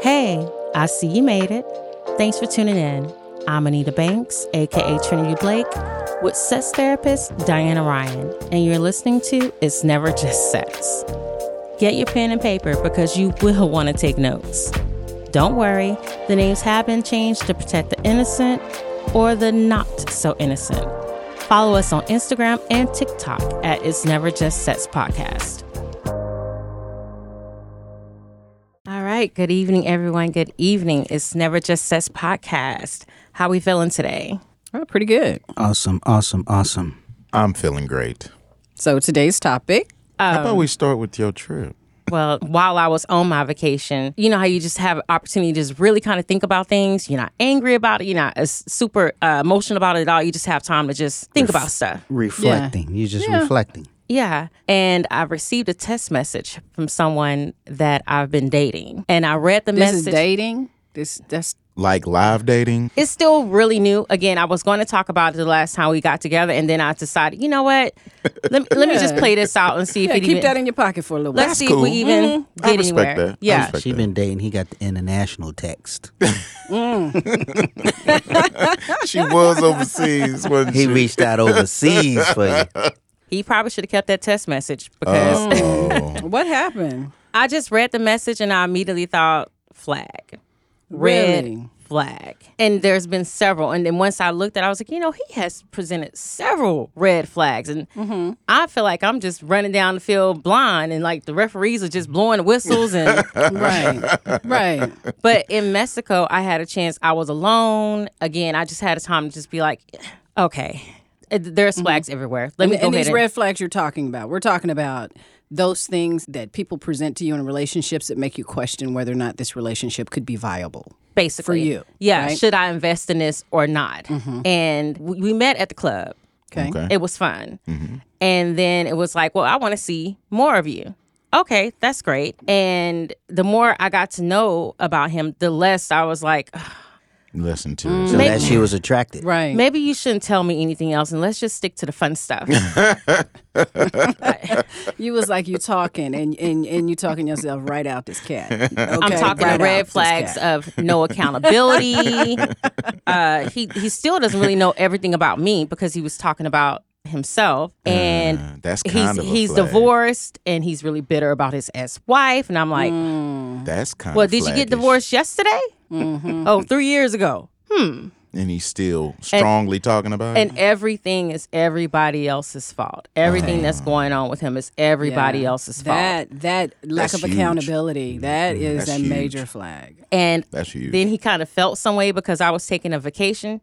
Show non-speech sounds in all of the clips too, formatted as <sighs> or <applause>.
Hey, I see you made it. Thanks for tuning in. I'm Anita Banks, aka Trinity Blake, with sex therapist Diana Ryan, and you're listening to It's Never Just Sex. Get your pen and paper because you will <laughs> want to take notes. Don't worry, the names have been changed to protect the innocent or the not so innocent. Follow us on Instagram and TikTok at It's Never Just Sex Podcast. Right. Good evening, everyone. Good evening. It's Never Just Sex Podcast. How we feeling today? Oh, pretty good. Awesome, awesome, awesome. I'm feeling great. So today's topic. How about we start with your trip? Well, while I was on my vacation, you know how you just have opportunity to just really kind of think about things. You're not angry about it. You're not as super uh, emotional about it at all. You just have time to just think about stuff. Reflecting. You're just Yeah. reflecting. Yeah. And I received a text message from someone that I've been dating. And I read the This message. is dating. This that's Like live dating? it's still really new. Again, I was going to talk about it the last time we got together, and then I decided, you know what? <laughs> Let, me- let me just play this out and see if yeah. it Keep even. that in your pocket for a little while. let's see cool. if we even mm-hmm. I get respect anywhere. that. Yeah. respect She been dating. He got the international text. <laughs> Mm. She was overseas, wasn't He she? reached out overseas for you. <laughs> He probably should have kept that text message because Oh. <laughs> What happened? I just read the message and I immediately thought flag, red Really? flag. And there's been several. And then once I looked at, it, I was like, you know, he has presented several red flags, and Mm-hmm. I feel like I'm just running down the field blind, and like the referees are just blowing the whistles and. <laughs> right. Right. But in Mexico, I had a chance. I was alone. Again, I just had a time to just be like, okay, It- are flags everywhere. Let Mm-hmm. And, me go and ahead these and red flags you're talking about, we're talking about those things that people present to you in relationships that make you question whether or not this relationship could be viable. basically for you, Yeah, right? should I invest in this or not? And we, we met at the club. Okay. Okay. It was fun. And then it was like, well, I want to see more of you. Okay, that's great. And the more I got to know about him, the less I was like, "Ugh, Listen to Mm. this. So Make- that she was attracted. Right. maybe you shouldn't tell me anything else and let's just stick to the fun stuff. <laughs> <laughs> You was like you talking and, and, and you talking yourself right out this cat. <laughs> Okay? I'm talking right the red flags of no accountability. uh, he he still doesn't really know everything about me because he was talking about himself and Uh, that's he's of a he's flag. divorced and he's really bitter about his ex-wife and I'm like, That's kind well, of did you get divorced yesterday? Mm-hmm. Oh, three years ago. Hmm and he's still strongly talking about And it? everything is everybody else's fault. Everything that's going on with him is everybody Yeah. else's fault. That that lack That's of huge. accountability, that is That's a huge. major flag. And That's huge. then he kind of felt some way because I was taking a vacation that,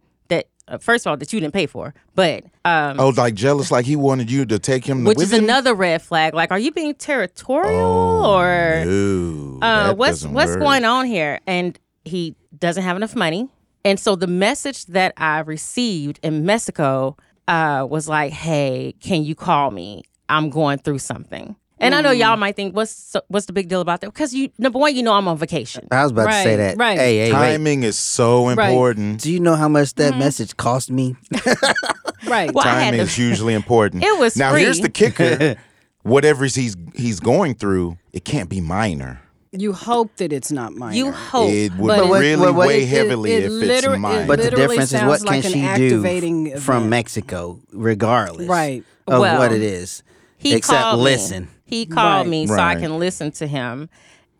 uh, first of all, that you didn't pay for, but um, oh, like jealous, like he wanted you to take him which is him? another red flag. Like, are you being territorial Oh, or no, uh, what's what's work. going on here? And he doesn't have enough money, and so the message that I received in Mexico uh, was like, "Hey, can you call me? I'm going through something." And I know Mm. y'all might think, "What's what's the big deal about that?" Because you number one, you know I'm on vacation. I was about to say that. right. Hey, hey, wait. Timing is so important. Right. Do you know how much Mm-hmm. that message cost me? <laughs> <laughs> Right. Well, Timing is hugely <laughs> important. It was now. free. Here's the kicker: whatever he's he's going through, it can't be minor. You hope that it's not minor. You hope, it would but really what- what- weigh it- heavily it if liter- it's minor. But the difference is what like can an she activating do from. Mexico, regardless Right. of Well, what it is. he except listen. Me. He called Right. me so I can listen to him,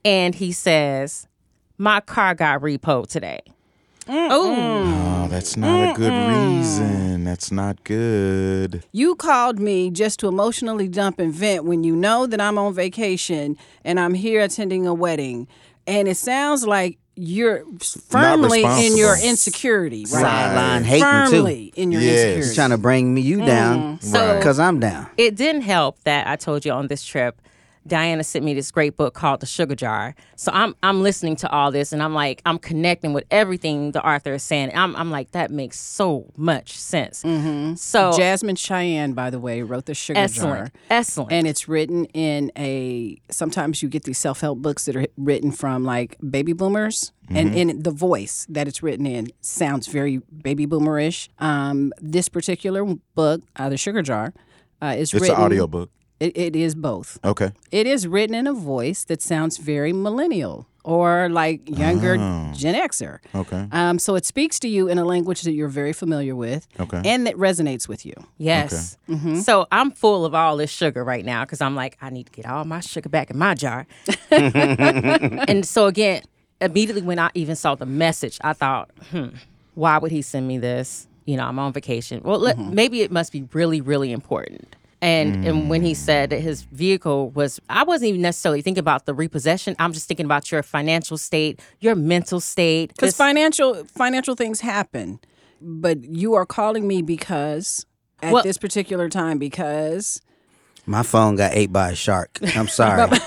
and he says, "My car got repoed today." Oh, oh, that's not a good reason. That's not good. You called me just to emotionally dump and vent when you know that I'm on vacation and I'm here attending a wedding. And it sounds like you're firmly in your responsible. insecurity, right? Sideline hating firmly too. in your Yes. insecurity. Trying to bring me you down mm-hmm. So- because I'm down. it didn't help that I told you on this trip. Diana sent me this great book called The Sugar Jar. So I'm I'm listening to all this and I'm like I'm connecting with everything the author is saying. I'm I'm like that makes so much sense. So Jasmine Cheyenne, by the way, wrote the Sugar excellent, Jar. excellent. And it's written in a. Sometimes you get these self help books that are written from like baby boomers, and in the voice that it's written in sounds very baby boomerish. Um, this particular book, uh, the Sugar Jar, uh, is It's written. an audiobook. It, it is both. Okay. It is written in a voice that sounds very millennial or like younger Gen Xer. Okay. Um, so it speaks to you in a language that you're very familiar with Okay. and that resonates with you. Yes. So I'm full of all this sugar right now because I'm like, I need to get all my sugar back in my jar. <laughs> and so again, immediately when I even saw the message, I thought, hmm, why would he send me this? You know, I'm on vacation. Well, let, maybe it must be really, really important. And and when he mm. said that his vehicle was, I wasn't even necessarily thinking about the repossession. I'm just thinking about your financial state, your mental state. Because financial financial things happen, but you are calling me because at Well- this particular time because My phone got ate by a shark. I'm sorry. <laughs>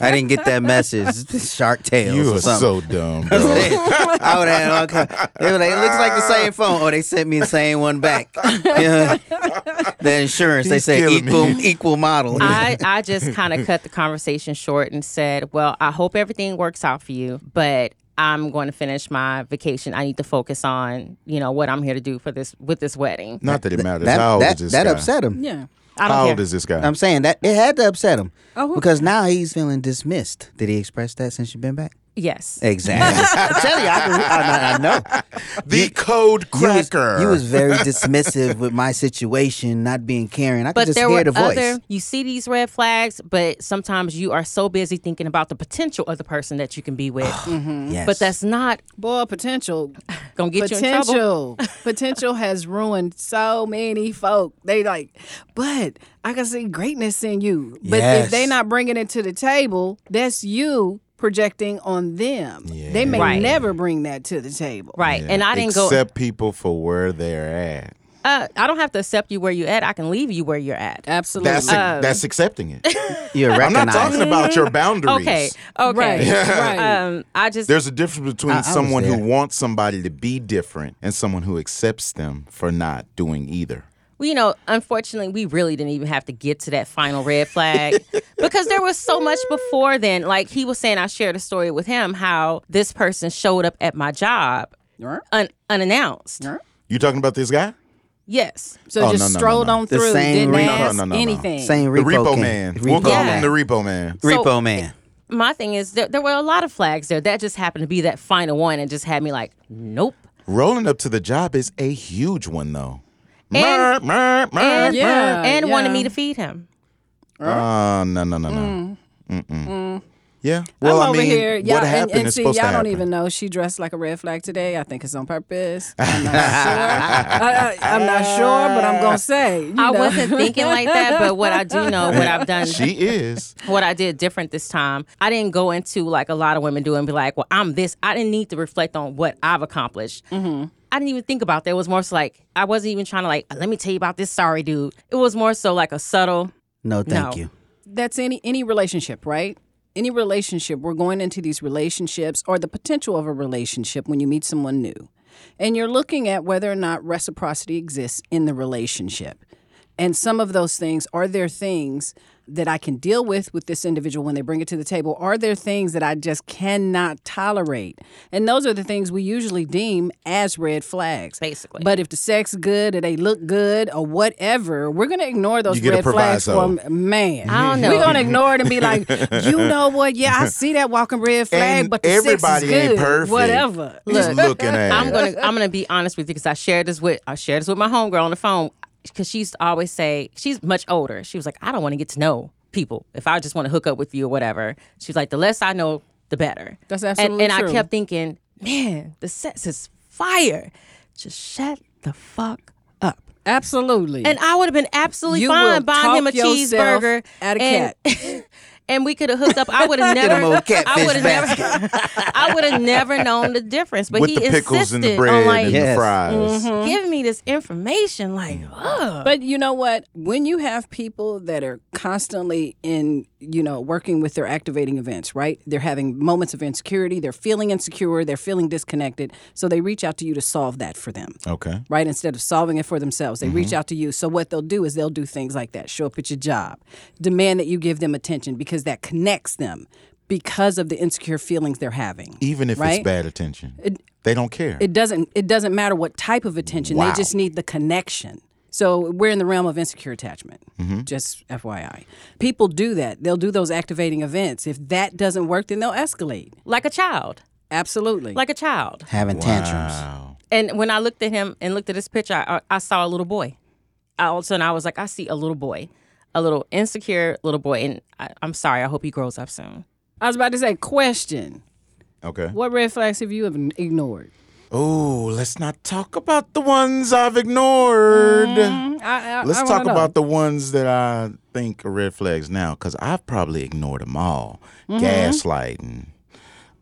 I didn't get that message. Shark Tales You or are something. so dumb, <laughs> bro. I would have had all kind. They were like, it looks like the same phone. Oh, they sent me the same one back. Yeah. <laughs> The insurance, they He's say killing equal me. equal model. I, I just kind of cut the conversation short and said, Well, I hope everything works out for you, but I'm going to finish my vacation. I need to focus on, you know, what I'm here to do for this with this wedding. Not that it matters. that How old that, is this that upset him. yeah. I don't How care. old is this guy? I'm saying that it had to upset him Oh, because now he's feeling dismissed. Did he express that since you've been back? Yes. Exactly. <laughs> I'm telling you, I, can, I, I know. the code You was, cracker. you was very dismissive with my situation, not being caring. I could But just there hear were the voice. other, you see these red flags, but sometimes you are so busy thinking about the potential of the person that you can be with. <sighs> Mm-hmm. Yes. But that's not Boy, potential <laughs> going to get you in trouble. potential <laughs> potential has ruined so many folk. They like, but I can see greatness in you. But Yes. if they not bringing it to the table, that's you projecting on them. They may Right. never bring that to the table. Right. And I didn't go, accept people for where they're at. uh, I don't have to accept you where you're at. I can leave you where you're at. Absolutely. That's that's accepting it. <laughs> You're I'm not talking about your <laughs> boundaries. Okay. Okay. Right. right. Um, I just, There's a difference between I- I someone who wants somebody to be different and someone who accepts them for not doing either. Well, you know, unfortunately, we really didn't even have to get to that final red flag because there was so much before then. Like he was saying, I shared a story with him how this person showed up at my job un- unannounced. You talking about this guy? Yes. So Oh, just no, no, no, strolled no. on The through, same didn't repo- ask No, no, no, no. anything. Same The repo, repo king. man. Repo We'll call Yeah. him the repo man. Repo So- man. My thing is, there, there were a lot of flags there. That just happened to be that final one and just had me like, nope. Rolling up to the job is a huge one, though. And- And, Yeah, and wanted me to feed him. Uh, no, no, no, no. Mm-mm. Yeah. Well, I'm I over mean, here. Y'all, what happened and is see, y'all to don't happen. even know she dressed like a red flag today. I think it's on purpose. <laughs> I'm not sure. I, am not sure, but I'm gonna say. you I know. wasn't thinking like that, but what I do know, what I've done She is. what I did different this time, I didn't go into like a lot of women do and be like, well, I'm this. I didn't need to reflect on what I've accomplished. Mm-hmm. I didn't even think about that. It was more so like, I wasn't even trying to like, let me tell you about this sorry dude. It was more so like a subtle, No, thank No. you. That's any any relationship, right? Any relationship. We're going into these relationships or the potential of a relationship when you meet someone new, and you're looking at whether or not reciprocity exists in the relationship. And some of those things are there things that I can deal with with this individual when they bring it to the table? Are there things that I just cannot tolerate? And those are the things we usually deem as red flags. basically. But if the sex is good or they look good or whatever, we're gonna ignore those You get a red flags proviso. from man. I don't know. We're gonna ignore it and be like, <laughs> you know what? Yeah, I see that walking red flag, And but the everybody sex is good. ain't perfect. Whatever. Just looking at I'm it. gonna I'm gonna be honest with you because I shared this with I shared this with my homegirl on the phone because she used to always say she's much older. She was like, I don't want to get to know people. If I just want to hook up with you or whatever, she's like, the less I know, the better. That's And, absolutely and I true. kept thinking, man, the sex is fire. Just shut the fuck up. Absolutely. And I would have been absolutely You fine buying him a cheeseburger at a and, <laughs> and we could have hooked up. I would have <laughs> never. him a catfish I would have never. <laughs> I would have never known the difference. But With he the pickles and the insisted bread on like and Yes. the fries. Mm-hmm. give me this information. Like, mm. ugh. But you know what? When you have people that are constantly in, you know, working with their activating events, right? They're having moments of insecurity, they're feeling insecure, they're feeling disconnected. So they reach out to you to solve that for them. Okay. Right? Instead of solving it for themselves, they reach mm-hmm. out to you. So what they'll do is they'll do things like that. Show up at your job, demand that you give them attention because that connects them because of the insecure feelings they're having. Even if Right? it's bad attention, they don't care. It doesn't it doesn't matter what type of attention. Wow. They just need the connection. So we're in the realm of insecure attachment. Mm-hmm. Just FYI, people do that. They'll do those activating events. If that doesn't work, then they'll escalate. Like a child. Absolutely. Like a child. Having tantrums. And when I looked at him and looked at his picture, I, I saw a little boy. I, all of a sudden, I was like, I see a little boy, a little insecure little boy. And I, I'm sorry, I hope he grows up soon. I was about to say, question: Okay. What red flags have you ever ignored? Oh, let's not talk about the ones I've ignored. I, I, Let's I talk know. about the ones that I think are red flags now, because I've probably ignored them all. Mm-hmm. Gaslighting,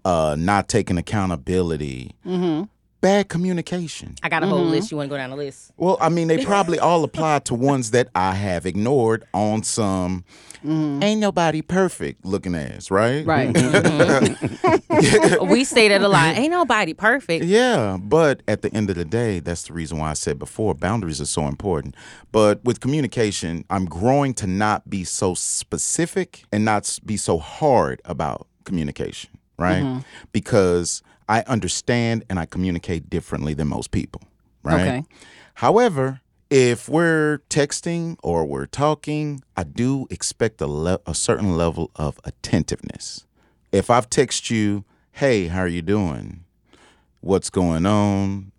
uh, not taking accountability, Mm-hmm. Bad communication. I got a whole mm-hmm. list. You want to go down the list? Well, I mean, they <laughs> probably all apply to ones that I have ignored on some mm-hmm. ain't nobody perfect looking ass, right? <laughs> Mm-hmm. Right. we say that a lot. <laughs> Ain't nobody perfect. Yeah, but at the end of the day, that's the reason why I said before boundaries are so important. But with communication, I'm growing to not be so specific and not be so hard about communication, right? Mm-hmm. Because I understand and I communicate differently than most people, right? Okay. However, if we're texting or we're talking, I do expect a, le- a certain level of attentiveness. If I've texted you, hey, how are you doing? What's going on?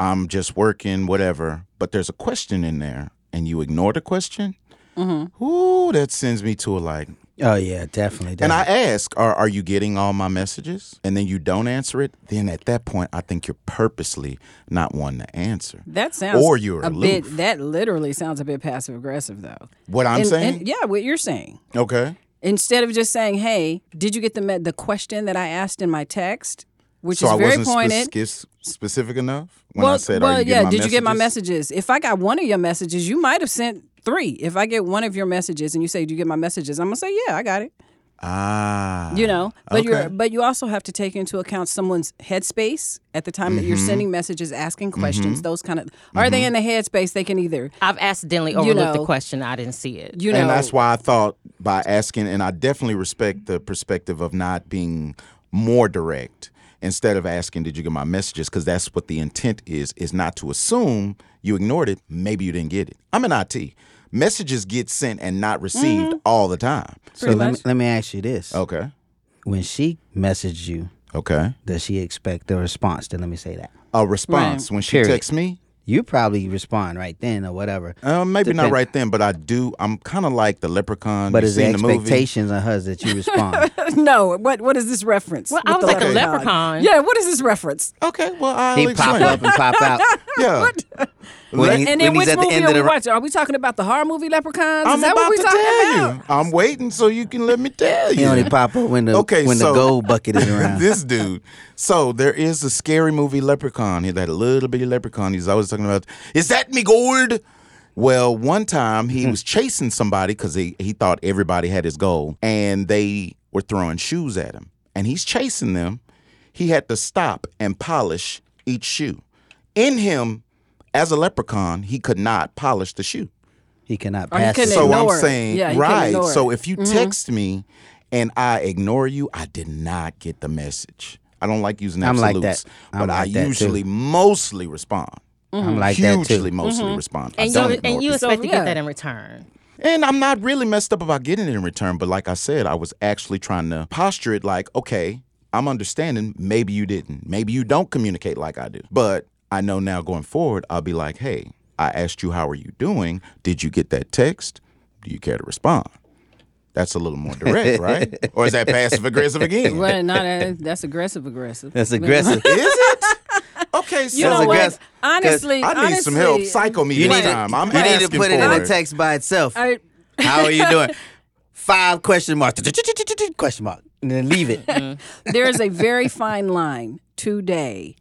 I'm just working, whatever. But there's a question in there and you ignore the question, mm-hmm. ooh, that sends me to a like, Oh yeah, definitely. and I ask, are, are you getting all my messages? And then you don't answer it, then at that point, I think you're purposely not wanting to answer. That sounds Or you're a aloof. bit. That literally sounds a bit passive aggressive, though. What I'm And- saying? and- yeah, what you're saying. okay. Instead of just saying, "Hey, did you get the me- the question that I asked in my text?" Which so is I very wasn't pointed. spec- specific enough when well, I said, well, "Are you yeah. getting my did you get my messages?" messages? If I got one of your messages, you might have sent three. If I get one of your messages and you say, "Do you get my messages?" I'm gonna say, "Yeah, I got it." Ah, You know, but okay. you're but you also have to take into account someone's headspace at the time that Mm-hmm. you're sending messages, asking questions, those kind of. Are they in the headspace? They can either I've accidentally overlooked know- the question. I didn't see it. you know. and that's why I thought by asking, and I definitely respect the perspective of not being more direct instead of asking, "Did you get my messages?" Because that's what the intent is: is not to assume you ignored it. Maybe you didn't get it. I'm in IT. Messages get sent and not received Mm-hmm. all the time. So let me, let me ask you this: Okay. When she messaged you, Okay. does she expect a response? Then let me say that. A response when she Period. texts me. You probably respond right then or whatever. Uh, maybe not right then, but I do. I'm kind of like the leprechaun. But you is the seen the movie? expectations on hers that you respond? <laughs> no. What what is this reference? Well, I was the like a leprechaun. Yeah. What is this reference? Okay, well, I'll he pop up and pop out. <laughs> Yeah. When, he- And then he's which movie are we watching? Are we talking about the horror movie Leprechauns? I'm is that about what we talking tell about? you. I'm waiting so you can let me tell He you. only pop up when the Okay, when so the gold bucket is <laughs> around. this dude. So there is a scary movie Leprechaun. He had that little bitty leprechaun. He's always talking about. Is that me gold? Well, one time he hmm. was chasing somebody because he he thought everybody had his gold, and they were throwing shoes at him, and he's chasing them. He had to stop and polish each shoe. In him, as a leprechaun, he could not polish the shoe. he cannot Or he pass. it. So I'm it. saying, Yeah, right. So if you Mm-hmm. text me and I ignore you, I did not get the message. I don't like using I'm absolutes, like that. I'm but I like that, too. usually mostly respond. I'm like that Hugely too. mostly respond. I And don't you and you people. expect to yeah. get that in return. And I'm not really messed up about getting it in return, but like I said, I was actually trying to posture it like, okay, I'm understanding. Maybe you didn't. Maybe you don't communicate like I do. But I know now going forward, I'll be like, hey, I asked you, how are you doing? Did you get that text? Do you care to respond? That's a little more direct, <laughs> right? Or is that passive aggressive again? Well, no, that, that's aggressive aggressive. That's aggressive. <laughs> Is it? Okay, so You know what? Honestly, I need honestly, some help. Psycho me this time. I'm you need to put it in for a text by itself. I, How are you <laughs> doing? Five question mark. Question mark. And then leave it. there is a very fine line today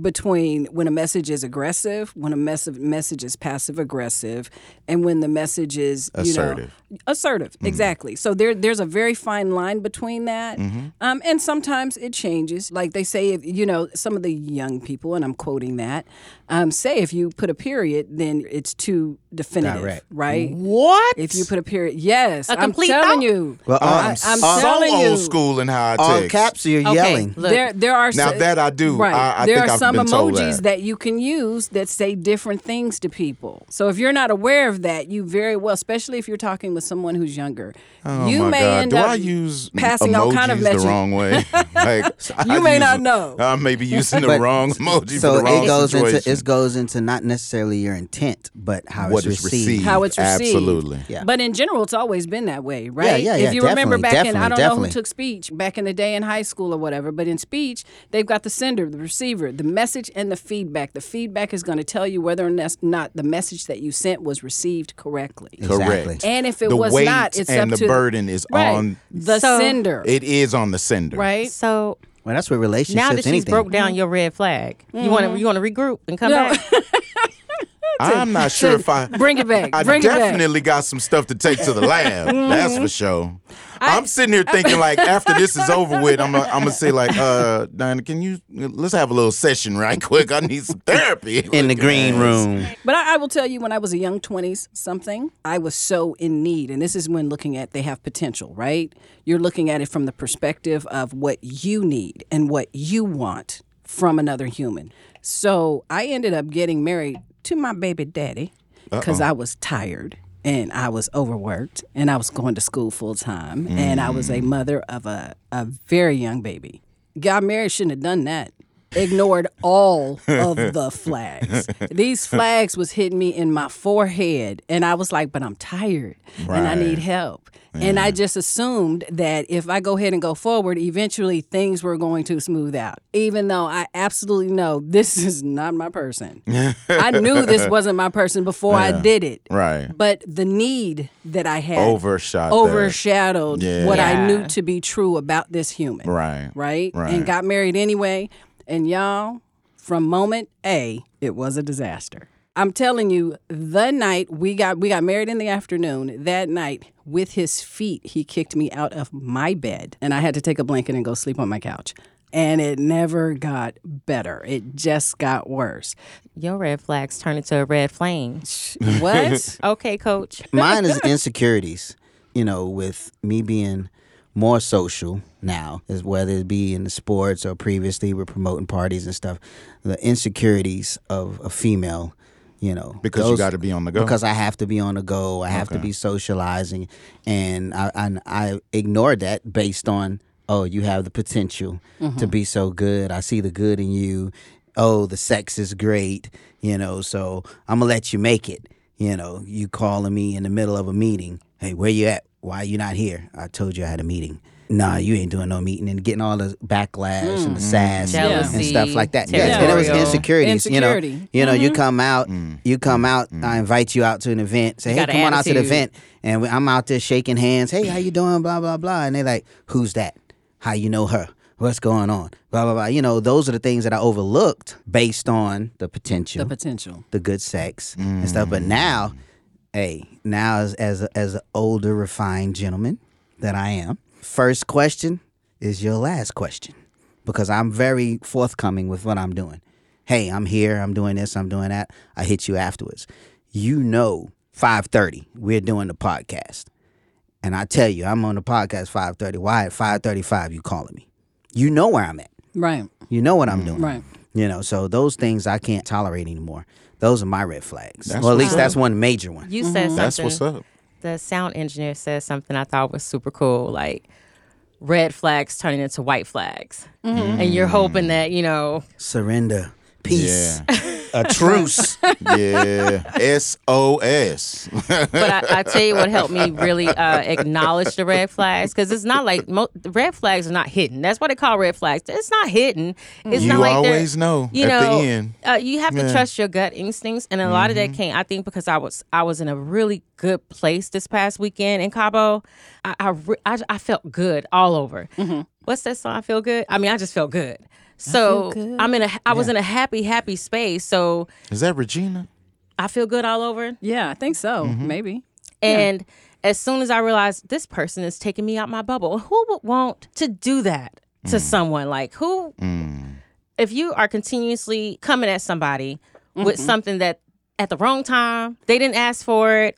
between when a message is aggressive, when a mess- message is passive aggressive, and when the message is you Assertive. Know, assertive, exactly. So there, there's a very fine line between that, um, and sometimes it changes. Like they say, if, you know, some of the young people, and I'm quoting that, um, say if you put a period, then it's too definitive, Direct. right? What? If you put a period, yes, A I'm complete telling thought? you. Well, I'm, on, I'm so telling old you. school in how I on text. caps, you're Okay, yelling. look, there, there are Now so- that I do, Right. I, I there think are I've some emojis that. that. you can use that say different things to people. So if you're not aware of that, you very well, especially if you're talking with someone who's younger, Oh you my may God. end Do up I use passing emojis all kind of the wrong way? <laughs> like You I may use- not know. I may be using the But- wrong emoji so for the wrong it goes situation. into it goes into not necessarily your intent, but how what it's received. received. How it's received. Absolutely. Yeah. But in general, it's always been that way, right? yeah, If yeah, If you remember back in, I don't know who took speech back in the day in high school or whatever, but in speech, they've got the sender, the receiver, the message, and the feedback. The feedback is going to tell you whether or not the message that you sent was received correctly. Correct. Exactly. And if it the was weight not, it's and up the to burden is right, on. the So- sender, It is on the sender. right? So Well, that's what relationships. now that she's anything. broke down your red flag, you want to mm-hmm. you want to regroup and come No. back. <laughs> I'm not sure if I. Bring it back. I Bring it back. definitely got some stuff to take to the lab. That's for sure. I, am sitting here thinking like after this is over with, I'm gonna I'm say like, uh, Diana, can you let's have a little session right <laughs> quick? I need some therapy <laughs> in the green room. But I, I will tell you, when I was a young 20s something, I was so in need. And this is when looking at they have potential, right? You're looking at it from the perspective of what you need and what you want from another human. So I ended up getting married to my baby daddy because I was tired and I was overworked and I was going to school full time and I was a mm. mother of a, a very young baby. Got married, shouldn't have done that. Ignored all of <laughs> the flags. These flags was hitting me in my forehead and I was like, but I'm tired and I need Right. help. And I just assumed that if I go ahead and go forward, eventually things were going to smooth out. Even though I absolutely know this is not my person. I knew this <laughs> wasn't my person before I did it. Right. But the need that I had Overshot overshadowed Yeah. what I knew to be true about this human. Right. Right? Right. And got married anyway. And y'all, from moment A, it was a disaster. I'm telling you, the night we got we got married in the afternoon, that night with his feet, he kicked me out of my bed and I had to take a blanket and go sleep on my couch. And it never got better. It just got worse. Your red flags turn into a red flame. <laughs> What? Okay, coach. Mine is insecurities. You know, with me being more social now, is whether it be in the sports or previously we're promoting parties and stuff. The insecurities of a female, you know, Because you got to be on the go. because I have to be on the go. I have to be socializing, and I, I I ignored that based on oh you have the potential to mm-hmm. be so good. I see the good in you. Oh, the sex is great. You know, so I'm gonna let you make it. You know, you calling me in the middle of a meeting. Hey, where you at? Why you not here? I told you I had a meeting. Nah, you ain't doing no meeting and getting all the backlash and the hmm. sass and- and stuff like that. Yes, and it was territorial. insecurities. You know, Insecurity. you know, you mm-hmm. come out, Mm. you come mm. out. Mm. I invite you out to an event. Say, You hey, come on out to the event, and I'm out there shaking hands. Hey, how you doing? Blah blah blah. And they like, who's that? How you know her? What's going on? Blah blah blah. You know, those are the things that I overlooked based on the potential, the potential. the good sex and mm. stuff. But now, hey, now as as a, as an older, refined gentleman that I am, first question is your last question because I'm very forthcoming with what I'm doing. Hey, I'm here. I'm doing this. I'm doing that. I hit you afterwards. You know, five thirty, we're doing the podcast, and I tell you, I'm on the podcast five thirty. Why at five thirty five you calling me? You know where I'm at. Right. You know what I'm mm-hmm. doing. Right. You know, so those things I can't tolerate anymore. Those are my red flags. That's well, at least up. that's one major one. You said mm-hmm. something. That's what's up. The sound engineer said something I thought was super cool, like red flags turning into white flags, mm-hmm. and you're hoping that you know. Surrender, peace, Yeah. a truce. <laughs> Yeah. SOS. But I, I tell you what helped me really uh, acknowledge the red flags because it's not like mo- the red flags are not hidden. That's what they call red flags. It's not hidden. It's You not like they're- always know You at the know, end. Uh, you have to Yeah. Mm-hmm. trust your gut instincts, and a lot of that came, I think, because I was I was in a really good place this past weekend in Cabo. I I, re- I, I felt good all over. What's that song? I feel good. I mean, I just felt good. So I'm in a I was in a happy happy space. So Is that Regina? I feel good all over. Yeah, I think so. Mm-hmm. Maybe. And as soon as I realized this person is taking me out my bubble, who would want to do that to mm. someone? Like who? Mm. If you are continuously coming at somebody with mm-hmm. something that at the wrong time they didn't ask for it,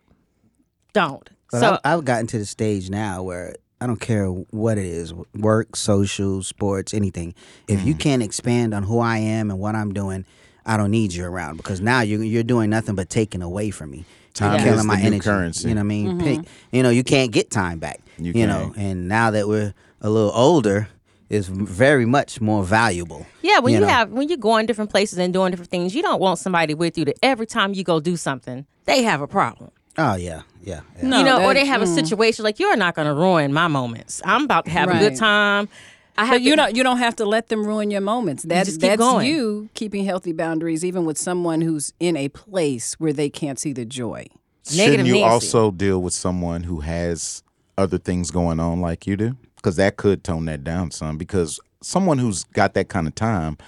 don't. But so I've, I've gotten to the stage now where I don't care what it is, work, social, sports, anything. If Mm. you can't expand on who I am and what I'm doing, I don't need you around because now you're you're doing nothing but taking away from me. Time You're is killing the my new energy. currency. You know what I mean? Mm-hmm. Pick- you know, you can't get time back. You You, know, and now that we're a little older, is very much more valuable. Yeah, when you, know. have when you're going different places and doing different things, you don't want somebody with you that every time you go do something, they have a problem. Oh yeah, yeah. yeah. No, you know, or they have a mm. situation like you're not going to ruin my moments. I'm about to have a good time. I have But you to- don't you don't have to let them ruin your moments. That's just keep that's going. you keeping healthy boundaries, even with someone who's in a place where they can't see the joy. Negative Shouldn't you Nancy. also deal with someone who has other things going on like you do? Because that could tone that down some. Because someone who's got that kind of time,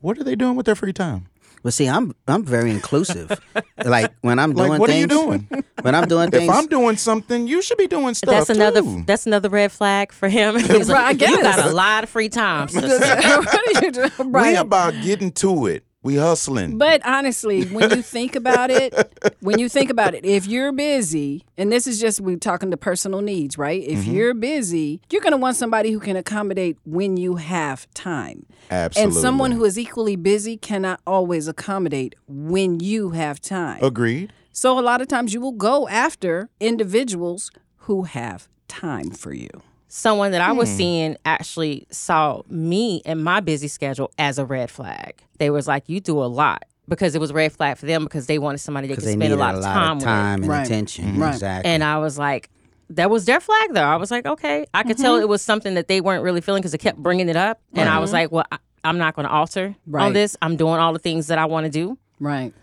what are they doing with their free time? But see, I'm I'm very inclusive. like when I'm <laughs> Like, doing what are you things, doing? When I'm doing things, <laughs> If I'm doing something, you should be doing stuff that's another too. that's another red flag for him. <laughs> He's Right, I like, you got a lot of free time. sister." what are you doing? We about getting to it. We hustling. But honestly, when you think about it, <laughs> when you think about it, if you're busy, and this is just we talking to personal needs, right? If Mm-hmm. you're busy, you're going to want somebody who can accommodate when you have time. Absolutely. And someone who is equally busy cannot always accommodate when you have time. Agreed. So a lot of times you will go after individuals who have time for you. Someone that I Hmm. was seeing actually saw me and my busy schedule as a red flag. They was like, "You do a lot." Because it was a red flag for them because they wanted somebody they could they spend need a lot of time, with. time and Right. attention. Right. Exactly. And I was like, that was their flag, though. I was like, okay. I could tell it was something that they weren't really feeling because they kept bringing it up. And I was like, well, I, I'm not going to alter Right. on this. I'm doing all the things that I want to do. Right.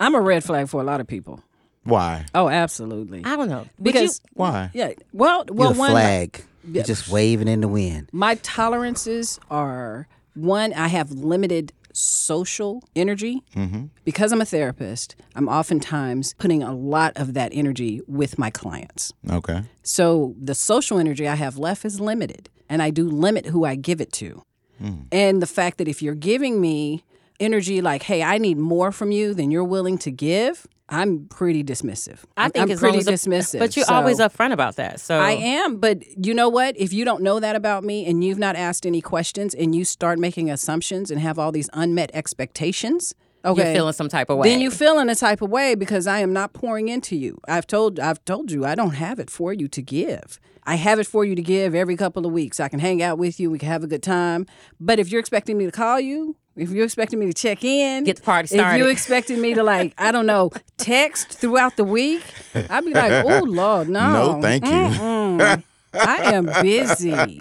I'm a red flag for a lot of people. Why? Oh, absolutely. I don't know. Would Because Why? yeah, well, well, You're a one flag. You're just waving in the wind. my tolerances are one. I have limited social energy mm-hmm. because I'm a therapist. I'm oftentimes putting a lot of that energy with my clients. Okay. So the social energy I have left is limited, and I do limit who I give it to. Mm. And the fact that if you're giving me energy like, hey, I need more from you than you're willing to give, I'm pretty dismissive. I think I'm as pretty as dismissive. But you're So- always upfront about that. So I am, but you know what? If you don't know that about me and you've not asked any questions and you start making assumptions and have all these unmet expectations, okay, you're feeling some type of way. then you feel in a type of way because I am not pouring into you. I've told I've told you I don't have it for you to give. I have it for you to give every couple of weeks. I can hang out with you, we can have a good time. But if you're expecting me to call you, if you're expecting me to check in, Get the party started. If you're expecting me to like, I don't know, <laughs> text throughout the week, I'd be like, oh Lord, no. No, thank you. I am busy.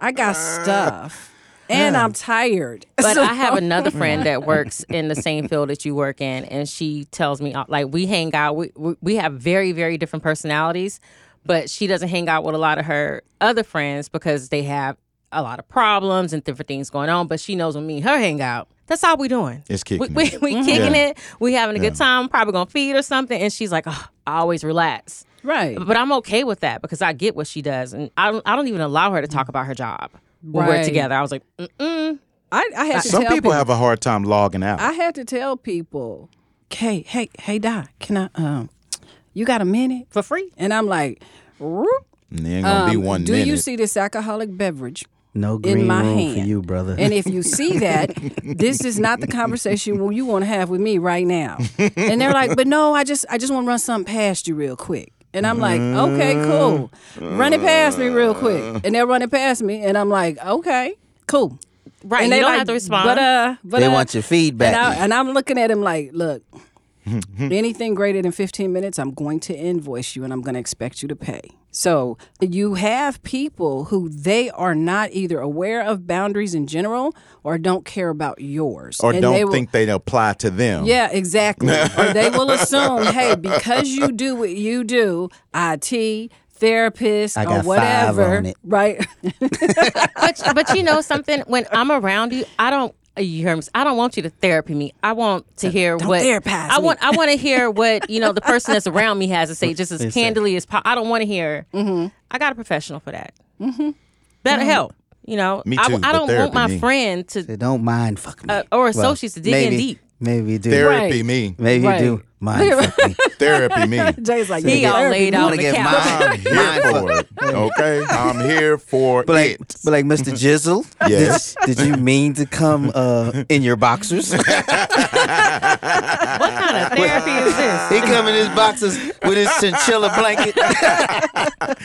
I got stuff. And I'm tired. But <laughs> So- I have another <laughs> friend that works in the same field that you work in, and she tells me uh, like we hang out. We we, we have very very different personalities, but she doesn't hang out with a lot of her other friends because they have a lot of problems and different things going on. But she knows when me and her hang out, that's all we doing. It's kicking we, it. we kicking Yeah. it. We having a good time. Probably gonna feed or something. And she's like, oh, I always relax. right. But I'm okay with that because I get what she does, and I don't. I don't even allow her to talk about her job when we're together. I was like, Mm-mm. I, I had to Some tell people have a hard time logging out. I had to tell people, hey, hey, hey, Doc, can I, um, you got a minute? for free. And I'm like, "Whoop." and there ain't gonna be Um, one do minute. you see this alcoholic beverage? No green my room hand. for you, brother. And if you see that, <laughs> this is not the conversation you want to have with me right now. And they're like, but no, I just I just want to run something past you real quick. And I'm like, okay, cool. Run it past me real quick. And they're running past me, and I'm like, okay, cool. Right, And you they don't like, have to respond. But uh, but they uh, want your feedback. and, I, and I'm looking at him like, look, <laughs> anything greater than 15 minutes, I'm going to invoice you and I'm going to expect you to pay. So you have people who they are not either aware of boundaries in general or don't care about yours. or And don't they will- think they apply to them. Yeah, exactly. <laughs> or they will assume, hey, because you do what you do, IT, therapist, I got or five whatever, on it. right? <laughs> but but you know something when I'm around you, I don't. You hear me? I don't want you to therapy me. I want to hear Don't what therapize I me. want. I want to hear <laughs> what you know the person that's around me has to say, just as They candidly as possible. I don't want to hear. Mm-hmm. I got a professional for that. Mm-hmm. That'll help. You know, Me I, too, I but don't want my me. friend to They don't mind fucking me. uh, or Well, associates to dig in deep. Maybe you do. Therapy Right. me. Maybe Right. you do. Mind fuck me. <laughs> Therapy me. <laughs> Jay's like, He yeah, all therapy. laid out wanna on the get couch. mine? I'm here for it. Okay, I'm here for But like, it. but like, Mr. Jizzle, Yes. did, did you mean to come uh, in your boxers? <laughs> What kind of therapy is this? he come in his boxers with his chinchilla blanket.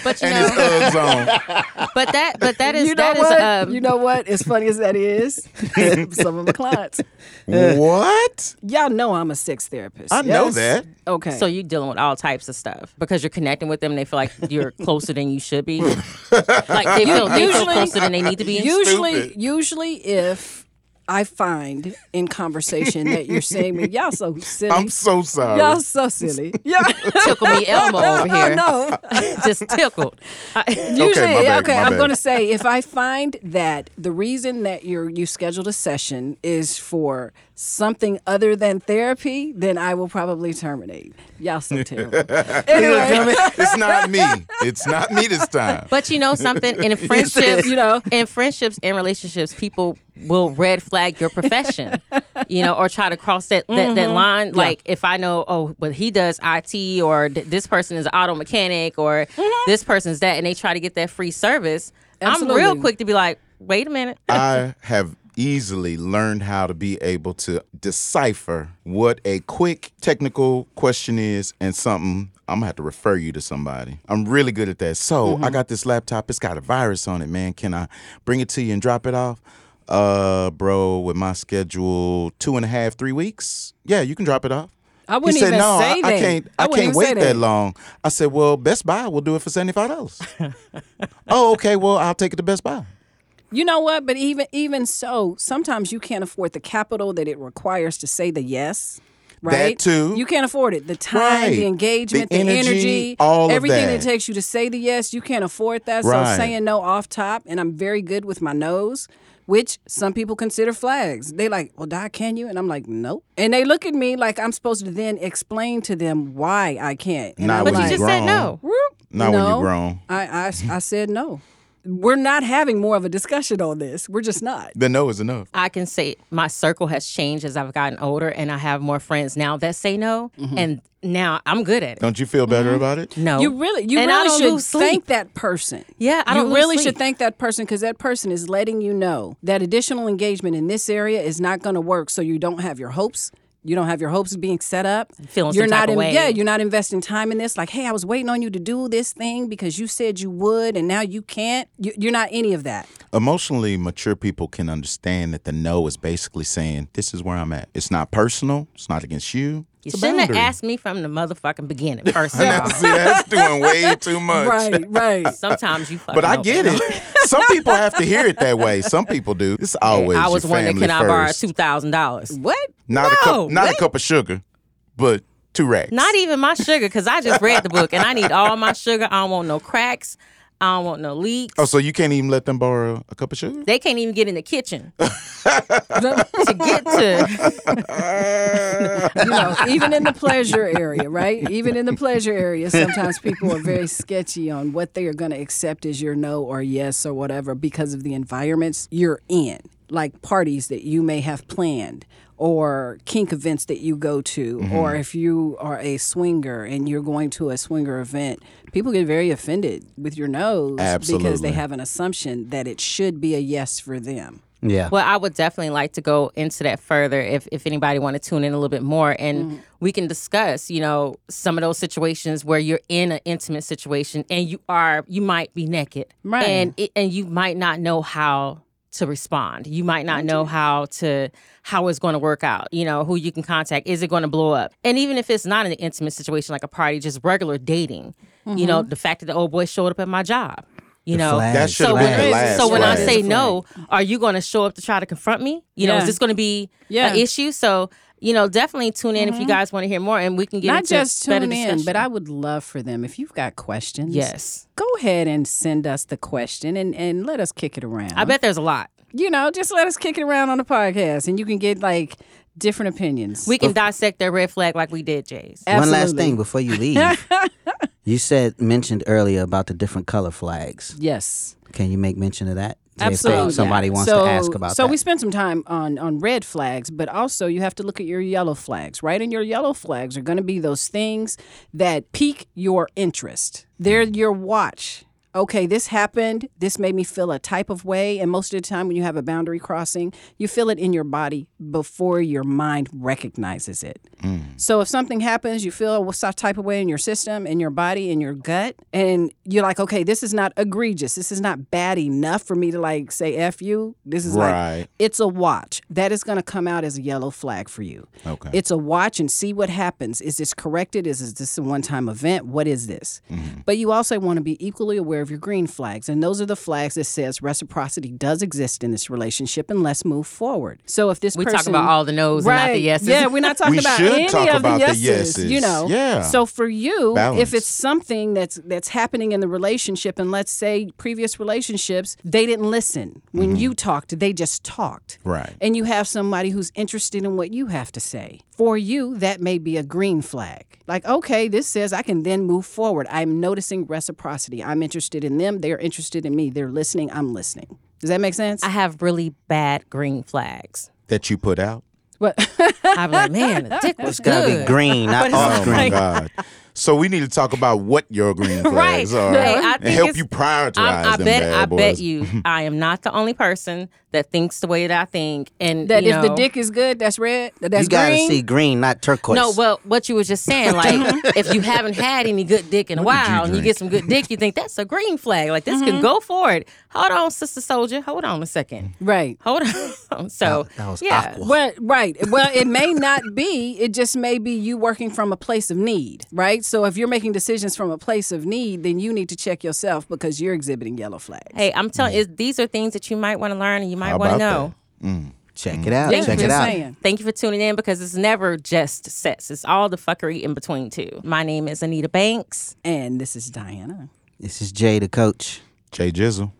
But you and his know, Uggs on. but that, but that is You know that is what? um, you know what? As funny as that is, <laughs> some of my clients, What? y'all know I'm a sex therapist. I know yes? that. Okay. So you're dealing with all types of stuff because you're connecting with them. and They feel like you're <laughs> closer than you should be. <laughs> like they feel, they feel Usually- closer than they need to be. usually, Stupid. usually, if I find in conversation that you're saying me, y'all so silly. I'm so sorry. y'all so silly. <laughs> Yeah. tickle me Elmo <laughs> over here. no. <laughs> Just tickled. I- Usually, my okay, bad, my I'm going to say if I find that the reason that you're you scheduled a session is for something other than therapy, then I will probably terminate. Y'all so <laughs> terrible. anyway, <laughs> it's not me. It's not me this time. but you know something in <laughs> friendships, You know. in friendships and relationships, people will red flag your profession, you know, or try to cross that that, that mm-hmm. line. Like if I know, oh, but he does IT, or th- this person is an auto mechanic, or mm-hmm. this person's that, and they try to get that free service. I'm real quick to be like, wait a minute. I have easily learned how to be able to decipher what a quick technical question is and something I'm gonna have to refer you to somebody. I'm really good at that. So I got this laptop, it's got a virus on it, man. Can I bring it to you and drop it off? Uh bro, with my schedule two and a half, three weeks. Yeah, you can drop it off. I wouldn't he said, even "No, say I, that. I can't. I I, can't wait that. that. long." I said, "Well, Best Buy will do it for seventy five dollars." <laughs> oh, okay. Well, I'll take it to Best Buy. You know what? But even even so, sometimes you can't afford the capital that it requires to say the yes. Right? too. You can't afford it. The time, Right. the engagement, The the, energy, energy, all of everything that. it takes you to say the yes, you can't afford that. Right. So saying no off top, and I'm very good with my nose which some people consider flags. They like, well, Doc, can you? And I'm like, nope. And they look at me like I'm supposed to then explain to them why I can't. And Not I'm But when you like, just grown. said no. Whoop. Not when you're grown. I, I, I said no. We're not having more of a discussion on this. We're just not. The no is enough. I can say my circle has changed as I've gotten older, and I have more friends now that say no, mm-hmm. and now I'm good at it. Don't you feel better mm-hmm. about it? No, You really, you And I really should thank that person. Yeah, I don't You lose really sleep. should thank that person because that person is letting you know that additional engagement in this area is not going to work. So you don't have your hopes. You don't have your hopes being set up. Feeling you're some not of in, way. Yeah, you're not investing time in this. Like, hey, I was waiting on you to do this thing because you said you would, and now you can't. You, you're not any of that. Emotionally mature people can understand that the no is basically saying, "This is where I'm at. It's not personal. It's not against you. You shouldn't have boundary." asked me from the motherfucking beginning. <laughs> First of all, See, that's doing way <laughs> too much. Right, right. <laughs> sometimes you. But I get don't it. Some people have to hear it that way. Some people do. It's always I was your wondering, family can I borrow two thousand dollars? what? Not a cup, not what? a cup of sugar, but two racks. Not even my sugar, because I just read the book and I need all my sugar. I don't want no cracks. I don't want no leaks. Oh, so you can't even let them borrow a cup of sugar? They can't even get in the kitchen <laughs> to get to. <laughs> you know, even in the pleasure area, right? Even in the pleasure area, sometimes people are very sketchy on what they are going to accept as your no or yes or whatever because of the environments you're in, like parties that you may have planned or kink events that you go to, Mm-hmm. or if you are a swinger and you're going to a swinger event, people get very offended with your no's because they have an assumption that it should be a yes for them. Yeah. Well, I would definitely like to go into that further if, if anybody want to tune in a little bit more and we can discuss, you know, some of those situations where you're in an intimate situation and you are you might be naked. Right. And it, and you might not know how to respond. You might not know how to how it's going to work out. You know, who you can contact. Is it going to blow up? And even if it's not an intimate situation like a party, just regular dating. You know, the fact that the old boy showed up at my job. You know, flags, That should so have when, last. so when I say no, are you going to show up to try to confront me? You know, is this going to be Yeah. an issue? So you know, definitely tune in if you mm-hmm. guys want to hear more, and we can get Not into just better tune in, discussion. but I would love for them if you've got questions. yes, go ahead and send us the question and, and let us kick it around. I bet there's a lot. You know, just let us kick it around on the podcast and you can get like different opinions. We can dissect their red flag like we did, Jay's. One last thing before you leave. <laughs> you said mentioned earlier about the different color flags. yes. Can you make mention of that? Absolutely. somebody wants so, to ask about that. so that. we spent some time on on red flags, but also you have to look at your yellow flags, right? And your yellow flags are going to be those things that pique your interest. They're your watch. Okay, this happened. This made me feel a type of way. And most of the time, when you have a boundary crossing, you feel it in your body before your mind recognizes it. So if something happens, you feel a type of way in your system, in your body, in your gut, and you're like, okay, this is not egregious. This is not bad enough for me to like say F you. This is Right. like, it's a watch. That is going to come out as a yellow flag for you. Okay. It's a watch and see what happens. Is this corrected? Is this a one time event? What is this? Mm-hmm. But you also want to be equally aware of your green flags. And those are the flags that says reciprocity does exist in this relationship and let's move forward. So if this We person talk about all the no's and right. not the yeses. Yeah, we're not <laughs> talking We about any talk of about the the yeses, yeses. You know. Yeah. So for you, Balance. if it's something that's that's happening in the relationship, and let's say previous relationships, they didn't listen when you talked; they just talked. Mm-hmm. Right. And you have somebody who's interested in what you have to say. For you, that may be a green flag. Like, okay, this says I can then move forward. I'm noticing reciprocity. I'm interested in them. They're interested in me. They're listening. I'm listening. Does that make sense? I have really bad green flags. that you put out. What? <laughs> I'm like, man, the dick was It's gotta good. be green, not it's off Oh green. my God. <laughs> So we need to talk about what your green <laughs> Right. flags are Hey, I and think help you prioritize I, I them bet. bad I boys. bet you, <laughs> I am not the only person that thinks the way that I think. And that you if the dick is good, that's red. that That's you gotta green. see green, not turquoise. No, well, what you were just saying, like <laughs> if you haven't had any good dick in a What did you while and you get some good dick, you think that's a green flag. Like this Mm-hmm. can go for it. Hold on, sister soldier. Hold on a second. Right. Hold on. So That- that was yeah. aqua. Well, right. Well, it may not be. It just may be you working from a place of need, right? So if you're making decisions from a place of need, then you need to check yourself because you're exhibiting yellow flags. Hey, I'm telling you, these are things that you might want to learn and you might want to about know. Mm. Check mm. it out. Yeah, Check it out. saying. Thank you for tuning in because it's never just sex. It's all the fuckery in between too. My name is Anita Banks. And this is Diana. This is Jai, the coach. Jae Jizzle.